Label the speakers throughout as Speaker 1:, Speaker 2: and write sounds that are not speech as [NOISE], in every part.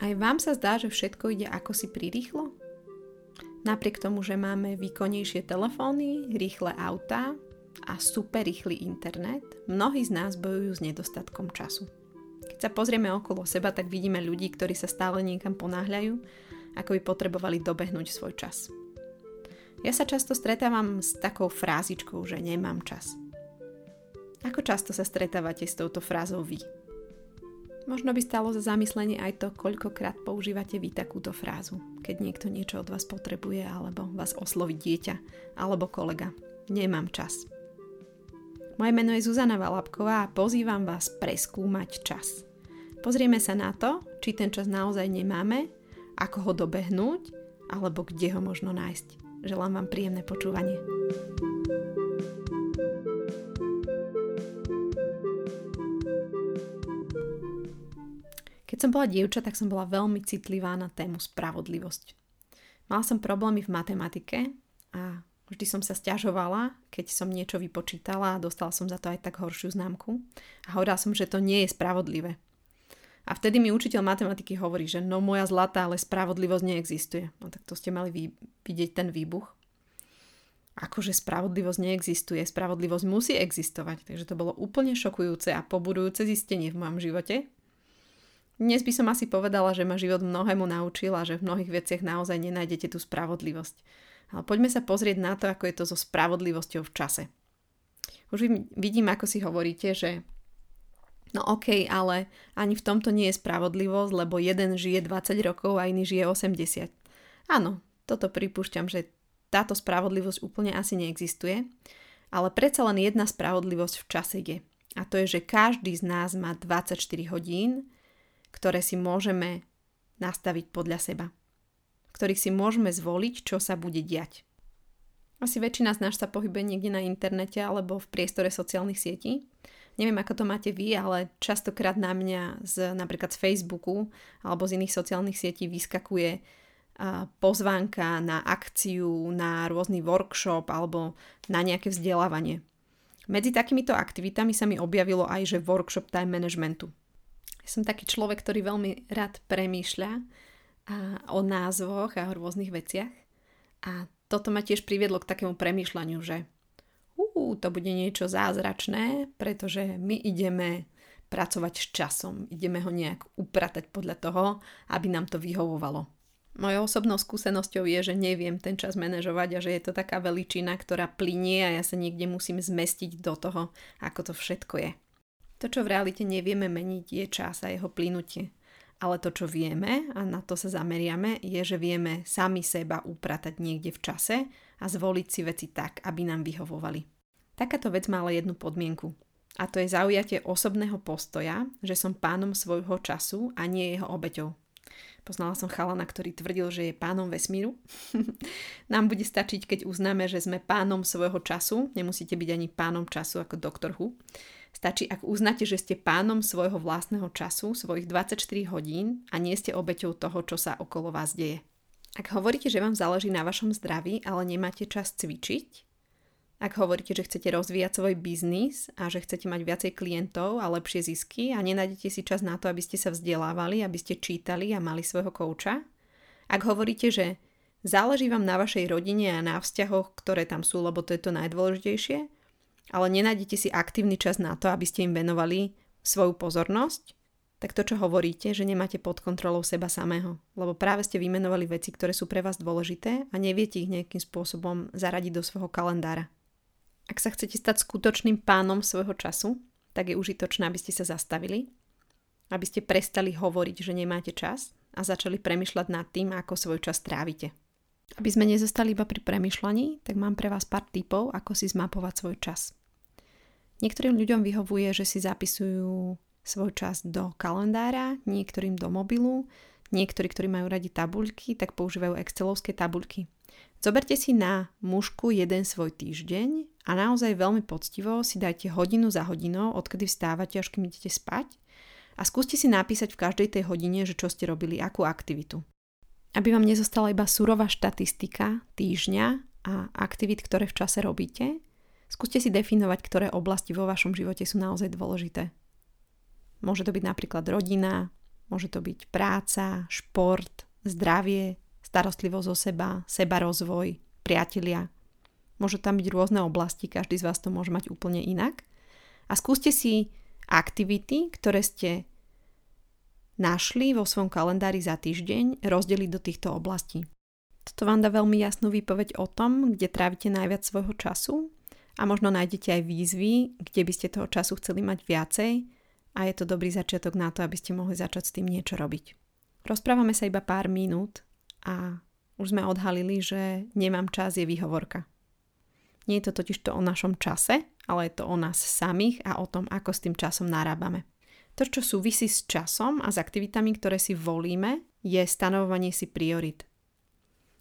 Speaker 1: Aj vám sa zdá, že všetko ide ako si prirýchlo? Napriek tomu, že máme výkonnejšie telefóny, rýchle autá a super rýchly internet, mnohí z nás bojujú s nedostatkom času. Keď sa pozrieme okolo seba, tak vidíme ľudí, ktorí sa stále niekam ponáhľajú, ako by potrebovali dobehnúť svoj čas. Ja sa často stretávam s takou frázičkou, že nemám čas. Ako často sa stretávate s touto frázou vy? Možno by stalo za zamyslenie aj to, koľkokrát používate vy takúto frázu, keď niekto niečo od vás potrebuje alebo vás osloví dieťa alebo kolega. Nemám čas. Moje meno je Zuzana Valapková a pozývam vás preskúmať čas. Pozrieme sa na to, či ten čas naozaj nemáme, ako ho dobehnúť alebo kde ho možno nájsť. Želám vám príjemné počúvanie. Keď som bola dievča, tak som bola veľmi citlivá na tému spravodlivosť. Mala som problémy v matematike a vždy som sa stiažovala, keď som niečo vypočítala a dostala som za to aj tak horšiu známku. A hovorila som, že to nie je spravodlivé. A vtedy mi učiteľ matematiky hovorí, že no moja zlatá, ale spravodlivosť neexistuje. No tak to ste mali vidieť ten výbuch. Akože spravodlivosť neexistuje, spravodlivosť musí existovať. Takže to bolo úplne šokujúce a pobudujúce zistenie v mojom živote. Dnes by som asi povedala, že ma život mnohému naučil a že v mnohých veciach naozaj nenájdete tú spravodlivosť. Ale poďme sa pozrieť na to, ako je to so spravodlivosťou v čase. Už vidím, ako si hovoríte, že no okej, okay, ale ani v tomto nie je spravodlivosť, lebo jeden žije 20 rokov a iný žije 80. Áno, toto pripúšťam, že táto spravodlivosť úplne asi neexistuje, ale predsa len jedna spravodlivosť v čase je. A to je, že každý z nás má 24 hodín, ktoré si môžeme nastaviť podľa seba. V ktorých si môžeme zvoliť, čo sa bude diať. Asi väčšina z nás sa pohybuje niekde na internete alebo v priestore sociálnych sietí. Neviem, ako to máte vy, ale častokrát na mňa z, napríklad z Facebooku alebo z iných sociálnych sietí vyskakuje pozvánka na akciu, na rôzny workshop alebo na nejaké vzdelávanie. Medzi takýmito aktivitami sa mi objavilo aj, že workshop time managementu. Som taký človek, ktorý veľmi rád premýšľa a, o názvoch a o rôznych veciach. A toto ma tiež priviedlo k takému premýšľaniu, že uh, to bude niečo zázračné, pretože my ideme pracovať s časom. Ideme ho nejak upratať podľa toho, aby nám to vyhovovalo. Mojou osobnou skúsenosťou je, že neviem ten čas manažovať a že je to taká veličina, ktorá plinie a ja sa niekde musím zmestiť do toho, ako to všetko je. To, čo v realite nevieme meniť, je čas a jeho plynutie. Ale to, čo vieme, a na to sa zameriame, je, že vieme sami seba upratať niekde v čase a zvoliť si veci tak, aby nám vyhovovali. Takáto vec má ale jednu podmienku. A to je zaujatie osobného postoja, že som pánom svojho času a nie jeho obeťou. Poznala som chalana, ktorý tvrdil, že je pánom vesmíru. [LAUGHS] Nám bude stačiť, keď uznáme, že sme pánom svojho času. Nemusíte byť ani pánom času ako doktor Hu. Stačí, ak uznáte, že ste pánom svojho vlastného času, svojich 24 hodín a nie ste obeťou toho, čo sa okolo vás deje. Ak hovoríte, že vám záleží na vašom zdraví, ale nemáte čas cvičiť, ak hovoríte, že chcete rozvíjať svoj biznis a že chcete mať viacej klientov a lepšie zisky a nenájdete si čas na to, aby ste sa vzdelávali, aby ste čítali a mali svojho kouča, ak hovoríte, že záleží vám na vašej rodine a na vzťahoch, ktoré tam sú, lebo to je to najdôležitejšie, ale nenájdete si aktívny čas na to, aby ste im venovali svoju pozornosť, tak to, čo hovoríte, že nemáte pod kontrolou seba samého. Lebo práve ste vymenovali veci, ktoré sú pre vás dôležité a neviete ich nejakým spôsobom zaradiť do svojho kalendára. Ak sa chcete stať skutočným pánom svojho času, tak je užitočné, aby ste sa zastavili, aby ste prestali hovoriť, že nemáte čas a začali premyšľať nad tým, ako svoj čas trávite. Aby sme nezostali iba pri premyšľaní, tak mám pre vás pár tipov, ako si zmapovať svoj čas. Niektorým ľuďom vyhovuje, že si zapisujú svoj čas do kalendára, niektorým do mobilu, niektorí, ktorí majú radi tabuľky, tak používajú excelovské tabuľky. Zoberte si na mužku jeden svoj týždeň a naozaj veľmi poctivo si dajte hodinu za hodinou, odkedy vstávate, až kým idete spať a skúste si napísať v každej tej hodine, že čo ste robili, akú aktivitu. Aby vám nezostala iba surová štatistika týždňa a aktivít, ktoré v čase robíte, Skúste si definovať, ktoré oblasti vo vašom živote sú naozaj dôležité. Môže to byť napríklad rodina, Môže to byť práca, šport, zdravie, starostlivosť o seba, seba rozvoj, priatelia. Môžu tam byť rôzne oblasti, každý z vás to môže mať úplne inak. A skúste si aktivity, ktoré ste našli vo svojom kalendári za týždeň, rozdeliť do týchto oblastí. Toto vám dá veľmi jasnú výpoveď o tom, kde trávite najviac svojho času a možno nájdete aj výzvy, kde by ste toho času chceli mať viacej a je to dobrý začiatok na to, aby ste mohli začať s tým niečo robiť. Rozprávame sa iba pár minút a už sme odhalili, že nemám čas je výhovorka. Nie je to totiž to o našom čase, ale je to o nás samých a o tom, ako s tým časom narábame. To, čo súvisí s časom a s aktivitami, ktoré si volíme, je stanovovanie si priorit.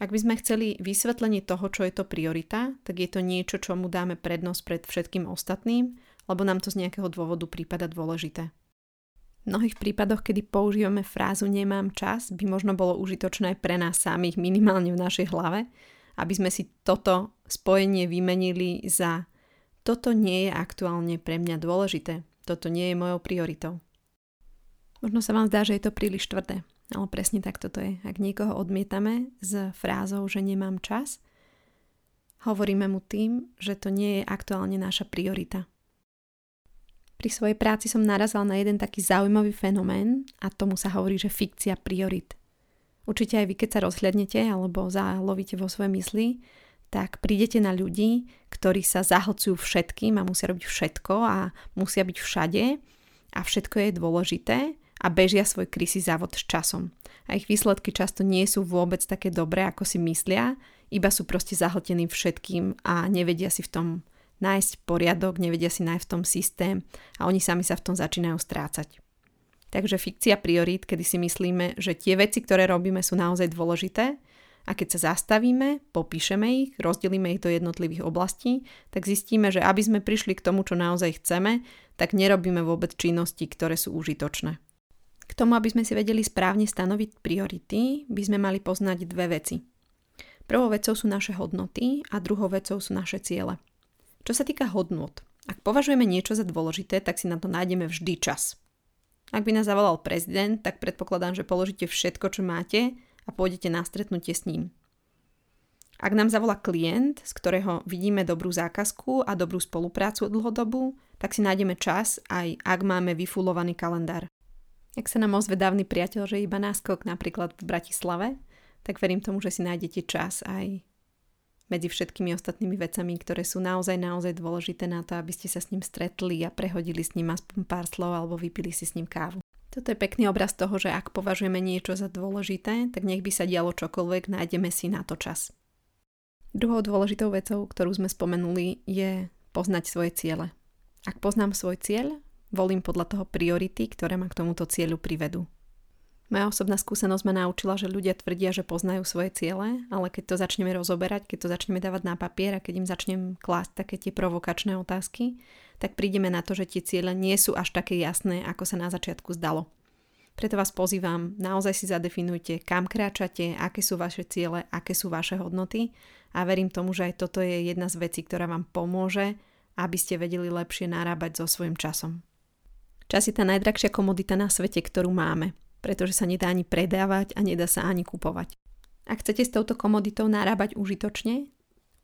Speaker 1: Ak by sme chceli vysvetlenie toho, čo je to priorita, tak je to niečo, čomu dáme prednosť pred všetkým ostatným, lebo nám to z nejakého dôvodu prípada dôležité. V mnohých prípadoch, kedy používame frázu nemám čas, by možno bolo užitočné pre nás samých, minimálne v našej hlave, aby sme si toto spojenie vymenili za toto nie je aktuálne pre mňa dôležité, toto nie je mojou prioritou. Možno sa vám zdá, že je to príliš tvrdé, ale presne tak toto je. Ak niekoho odmietame s frázou, že nemám čas, hovoríme mu tým, že to nie je aktuálne naša priorita. Pri svojej práci som narazal na jeden taký zaujímavý fenomén a tomu sa hovorí, že fikcia priorit. Určite aj vy, keď sa rozhľadnete alebo zalovíte vo svojej mysli, tak prídete na ľudí, ktorí sa zahlcujú všetkým a musia robiť všetko a musia byť všade a všetko je dôležité a bežia svoj krysy závod s časom. A ich výsledky často nie sú vôbec také dobré, ako si myslia, iba sú proste zahltení všetkým a nevedia si v tom nájsť poriadok, nevedia si nájsť v tom systém a oni sami sa v tom začínajú strácať. Takže fikcia priorít, kedy si myslíme, že tie veci, ktoré robíme, sú naozaj dôležité a keď sa zastavíme, popíšeme ich, rozdelíme ich do jednotlivých oblastí, tak zistíme, že aby sme prišli k tomu, čo naozaj chceme, tak nerobíme vôbec činnosti, ktoré sú užitočné. K tomu, aby sme si vedeli správne stanoviť priority, by sme mali poznať dve veci. Prvou vecou sú naše hodnoty a druhou vecou sú naše ciele. Čo sa týka hodnot, ak považujeme niečo za dôležité, tak si na to nájdeme vždy čas. Ak by nás zavolal prezident, tak predpokladám, že položíte všetko, čo máte a pôjdete na stretnutie s ním. Ak nám zavolá klient, z ktorého vidíme dobrú zákazku a dobrú spoluprácu dlhodobú, tak si nájdeme čas aj ak máme vyfulovaný kalendár. Ak sa nám ozve dávny priateľ, že iba náskok napríklad v Bratislave, tak verím tomu, že si nájdete čas aj medzi všetkými ostatnými vecami, ktoré sú naozaj, naozaj dôležité na to, aby ste sa s ním stretli a prehodili s ním aspoň pár slov alebo vypili si s ním kávu. Toto je pekný obraz toho, že ak považujeme niečo za dôležité, tak nech by sa dialo čokoľvek, nájdeme si na to čas. Druhou dôležitou vecou, ktorú sme spomenuli, je poznať svoje ciele. Ak poznám svoj cieľ, volím podľa toho priority, ktoré ma k tomuto cieľu privedú. Moja osobná skúsenosť ma naučila, že ľudia tvrdia, že poznajú svoje ciele, ale keď to začneme rozoberať, keď to začneme dávať na papier a keď im začnem klásť také tie provokačné otázky, tak prídeme na to, že tie ciele nie sú až také jasné, ako sa na začiatku zdalo. Preto vás pozývam, naozaj si zadefinujte, kam kráčate, aké sú vaše ciele, aké sú vaše hodnoty a verím tomu, že aj toto je jedna z vecí, ktorá vám pomôže, aby ste vedeli lepšie narábať so svojím časom. Čas je tá najdrahšia komodita na svete, ktorú máme pretože sa nedá ani predávať a nedá sa ani kupovať. Ak chcete s touto komoditou narábať užitočne,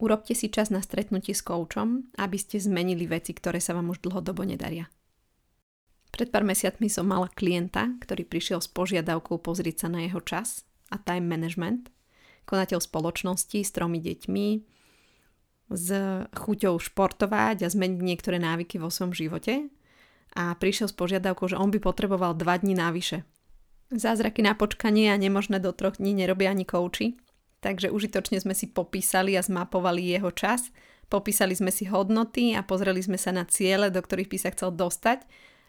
Speaker 1: urobte si čas na stretnutie s koučom, aby ste zmenili veci, ktoré sa vám už dlhodobo nedaria. Pred pár mesiacmi som mala klienta, ktorý prišiel s požiadavkou pozrieť sa na jeho čas a time management, konateľ spoločnosti s tromi deťmi, s chuťou športovať a zmeniť niektoré návyky vo svojom živote a prišiel s požiadavkou, že on by potreboval dva dní návyše, Zázraky na počkanie a nemožné do troch dní nerobia ani kouči. Takže užitočne sme si popísali a zmapovali jeho čas, popísali sme si hodnoty a pozreli sme sa na ciele, do ktorých by sa chcel dostať.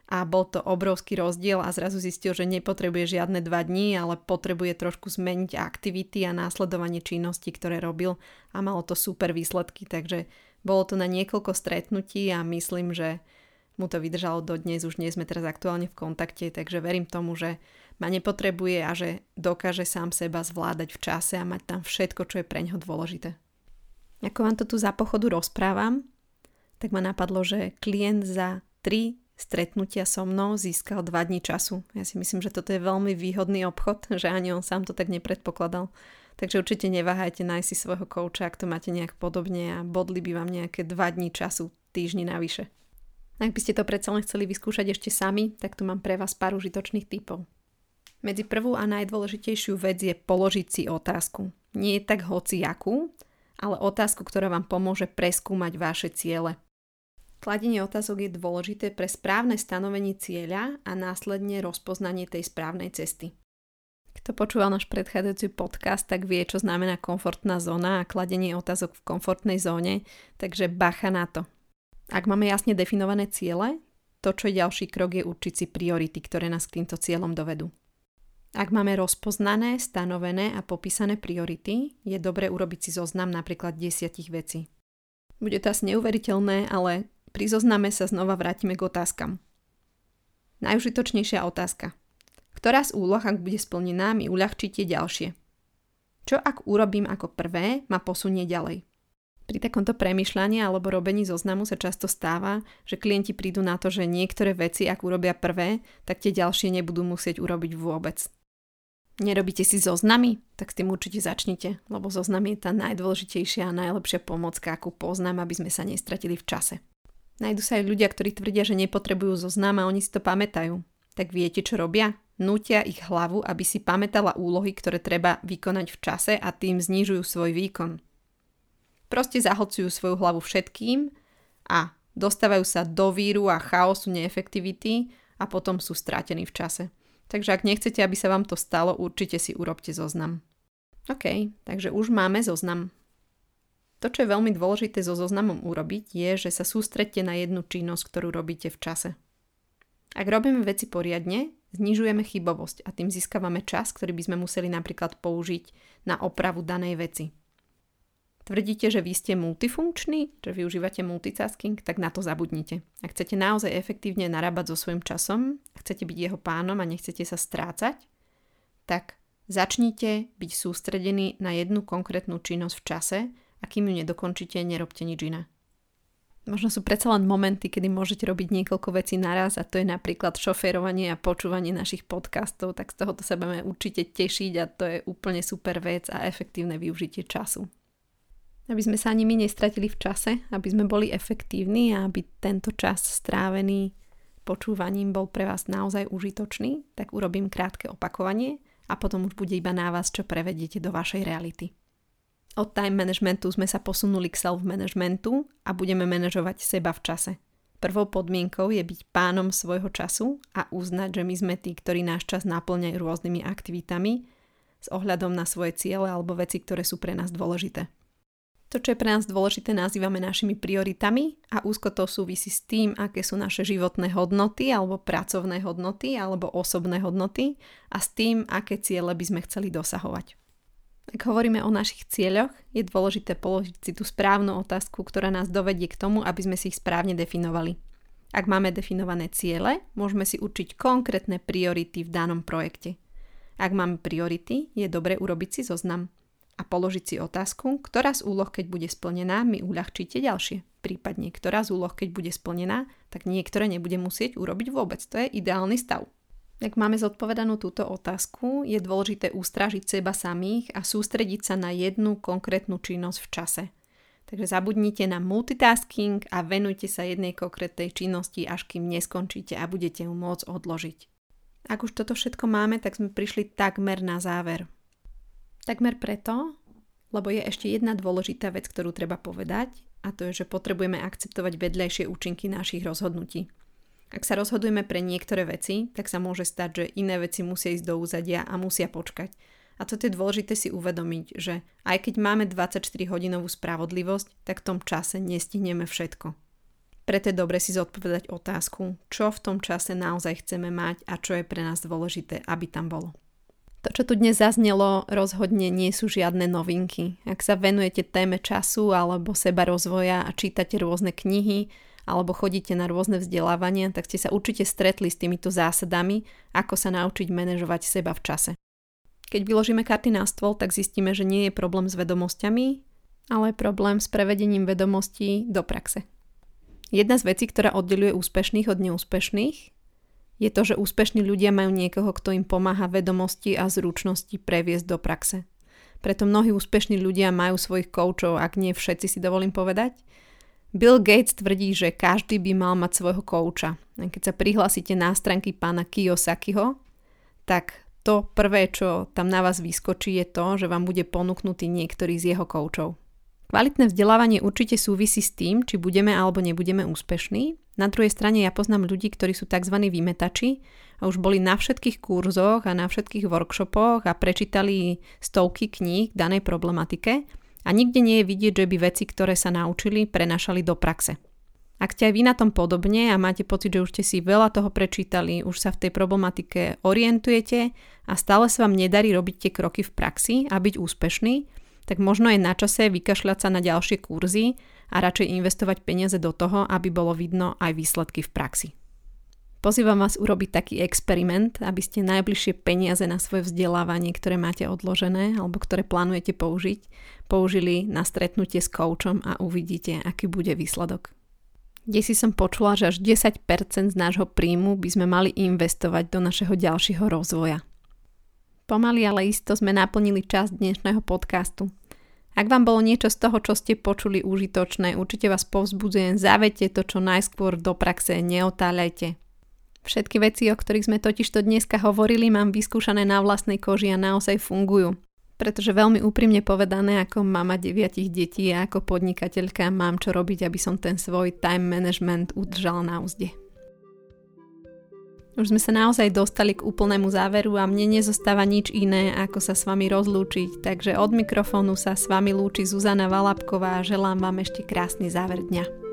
Speaker 1: A bol to obrovský rozdiel a zrazu zistil, že nepotrebuje žiadne dva dní, ale potrebuje trošku zmeniť aktivity a následovanie činnosti, ktoré robil. A malo to super výsledky, takže bolo to na niekoľko stretnutí a myslím, že mu to vydržalo do dnes, už nie sme teraz aktuálne v kontakte, takže verím tomu, že ma nepotrebuje a že dokáže sám seba zvládať v čase a mať tam všetko, čo je pre ňo dôležité. Ako vám to tu za pochodu rozprávam, tak ma napadlo, že klient za 3 stretnutia so mnou získal 2 dní času. Ja si myslím, že toto je veľmi výhodný obchod, že ani on sám to tak nepredpokladal. Takže určite neváhajte nájsť si svojho kouča, ak to máte nejak podobne a bodli by vám nejaké 2 dní času týždni navyše. Ak by ste to predsa len chceli vyskúšať ešte sami, tak tu mám pre vás pár užitočných typov. Medzi prvú a najdôležitejšiu vec je položiť si otázku. Nie je tak hociakú, ale otázku, ktorá vám pomôže preskúmať vaše ciele. Kladenie otázok je dôležité pre správne stanovenie cieľa a následne rozpoznanie tej správnej cesty. Kto počúval náš predchádzajúci podcast, tak vie, čo znamená komfortná zóna a kladenie otázok v komfortnej zóne, takže bacha na to. Ak máme jasne definované ciele, to, čo je ďalší krok, je určiť si priority, ktoré nás k týmto cieľom dovedú. Ak máme rozpoznané, stanovené a popísané priority, je dobre urobiť si zoznam napríklad desiatich vecí. Bude to asi neuveriteľné, ale pri zozname sa znova vrátime k otázkam. Najužitočnejšia otázka. Ktorá z úloh, ak bude splnená, mi uľahčíte ďalšie? Čo ak urobím ako prvé, ma posunie ďalej? Pri takomto premyšľaní alebo robení zoznamu sa často stáva, že klienti prídu na to, že niektoré veci, ak urobia prvé, tak tie ďalšie nebudú musieť urobiť vôbec. Nerobíte si zoznamy? Tak s tým určite začnite, lebo zoznam je tá najdôležitejšia a najlepšia pomocka, akú poznám, aby sme sa nestratili v čase. Najdu sa aj ľudia, ktorí tvrdia, že nepotrebujú zoznam a oni si to pamätajú. Tak viete, čo robia? Nútia ich hlavu, aby si pamätala úlohy, ktoré treba vykonať v čase a tým znižujú svoj výkon. Proste zahlcujú svoju hlavu všetkým a dostávajú sa do víru a chaosu neefektivity a potom sú strátení v čase. Takže ak nechcete, aby sa vám to stalo, určite si urobte zoznam. OK, takže už máme zoznam. To, čo je veľmi dôležité so zoznamom urobiť, je, že sa sústredte na jednu činnosť, ktorú robíte v čase. Ak robíme veci poriadne, znižujeme chybovosť a tým získavame čas, ktorý by sme museli napríklad použiť na opravu danej veci. Tvrdíte, že vy ste multifunkční, že využívate multitasking, tak na to zabudnite. Ak chcete naozaj efektívne narábať so svojím časom, chcete byť jeho pánom a nechcete sa strácať, tak začnite byť sústredení na jednu konkrétnu činnosť v čase a kým ju nedokončíte, nerobte nič iné. Možno sú predsa len momenty, kedy môžete robiť niekoľko vecí naraz a to je napríklad šoférovanie a počúvanie našich podcastov, tak z tohoto sa budeme určite tešiť a to je úplne super vec a efektívne využitie času aby sme sa ani my nestratili v čase, aby sme boli efektívni a aby tento čas strávený počúvaním bol pre vás naozaj užitočný, tak urobím krátke opakovanie a potom už bude iba na vás, čo prevediete do vašej reality. Od time managementu sme sa posunuli k self-managementu a budeme manažovať seba v čase. Prvou podmienkou je byť pánom svojho času a uznať, že my sme tí, ktorí náš čas naplňajú rôznymi aktivitami s ohľadom na svoje ciele alebo veci, ktoré sú pre nás dôležité. To, čo je pre nás dôležité, nazývame našimi prioritami a úzko to súvisí s tým, aké sú naše životné hodnoty alebo pracovné hodnoty alebo osobné hodnoty a s tým, aké ciele by sme chceli dosahovať. Ak hovoríme o našich cieľoch, je dôležité položiť si tú správnu otázku, ktorá nás dovedie k tomu, aby sme si ich správne definovali. Ak máme definované ciele, môžeme si určiť konkrétne priority v danom projekte. Ak máme priority, je dobre urobiť si zoznam a položiť si otázku, ktorá z úloh, keď bude splnená, mi uľahčíte ďalšie. Prípadne, ktorá z úloh, keď bude splnená, tak niektoré nebude musieť urobiť vôbec. To je ideálny stav. Ak máme zodpovedanú túto otázku, je dôležité ústražiť seba samých a sústrediť sa na jednu konkrétnu činnosť v čase. Takže zabudnite na multitasking a venujte sa jednej konkrétnej činnosti, až kým neskončíte a budete ju môcť odložiť. Ak už toto všetko máme, tak sme prišli takmer na záver. Takmer preto, lebo je ešte jedna dôležitá vec, ktorú treba povedať a to je, že potrebujeme akceptovať vedľajšie účinky našich rozhodnutí. Ak sa rozhodujeme pre niektoré veci, tak sa môže stať, že iné veci musia ísť do úzadia a musia počkať. A toto je dôležité si uvedomiť, že aj keď máme 24-hodinovú spravodlivosť, tak v tom čase nestihneme všetko. Preto je dobre si zodpovedať otázku, čo v tom čase naozaj chceme mať a čo je pre nás dôležité, aby tam bolo. To, čo tu dnes zaznelo, rozhodne nie sú žiadne novinky. Ak sa venujete téme času alebo seba rozvoja a čítate rôzne knihy alebo chodíte na rôzne vzdelávania, tak ste sa určite stretli s týmito zásadami, ako sa naučiť manažovať seba v čase. Keď vyložíme karty na stôl, tak zistíme, že nie je problém s vedomosťami, ale problém s prevedením vedomostí do praxe. Jedna z vecí, ktorá oddeluje úspešných od neúspešných, je to, že úspešní ľudia majú niekoho, kto im pomáha vedomosti a zručnosti previesť do praxe. Preto mnohí úspešní ľudia majú svojich koučov, ak nie všetci si dovolím povedať. Bill Gates tvrdí, že každý by mal mať svojho kouča. Keď sa prihlásite na stránky pána Kiyosakiho, tak to prvé, čo tam na vás vyskočí, je to, že vám bude ponúknutý niektorý z jeho koučov. Kvalitné vzdelávanie určite súvisí s tým, či budeme alebo nebudeme úspešní. Na druhej strane ja poznám ľudí, ktorí sú tzv. vymetači a už boli na všetkých kurzoch a na všetkých workshopoch a prečítali stovky kníh k danej problematike a nikde nie je vidieť, že by veci, ktoré sa naučili, prenašali do praxe. Ak ste aj vy na tom podobne a máte pocit, že už ste si veľa toho prečítali, už sa v tej problematike orientujete a stále sa vám nedarí robiť tie kroky v praxi a byť úspešný, tak možno je na čase vykašľať sa na ďalšie kurzy a radšej investovať peniaze do toho, aby bolo vidno aj výsledky v praxi. Pozývam vás urobiť taký experiment, aby ste najbližšie peniaze na svoje vzdelávanie, ktoré máte odložené alebo ktoré plánujete použiť, použili na stretnutie s koučom a uvidíte, aký bude výsledok kde si som počula, že až 10% z nášho príjmu by sme mali investovať do našeho ďalšieho rozvoja. Pomaly ale isto sme naplnili časť dnešného podcastu. Ak vám bolo niečo z toho, čo ste počuli užitočné, určite vás povzbudzujem, zavete to čo najskôr do praxe, neotáľajte. Všetky veci, o ktorých sme totižto dneska hovorili, mám vyskúšané na vlastnej koži a naozaj fungujú pretože veľmi úprimne povedané, ako mama deviatich detí a ako podnikateľka mám čo robiť, aby som ten svoj time management udržala na úzde. Už sme sa naozaj dostali k úplnému záveru a mne nezostáva nič iné, ako sa s vami rozlúčiť, takže od mikrofónu sa s vami lúči Zuzana Valapková a želám vám ešte krásny záver dňa.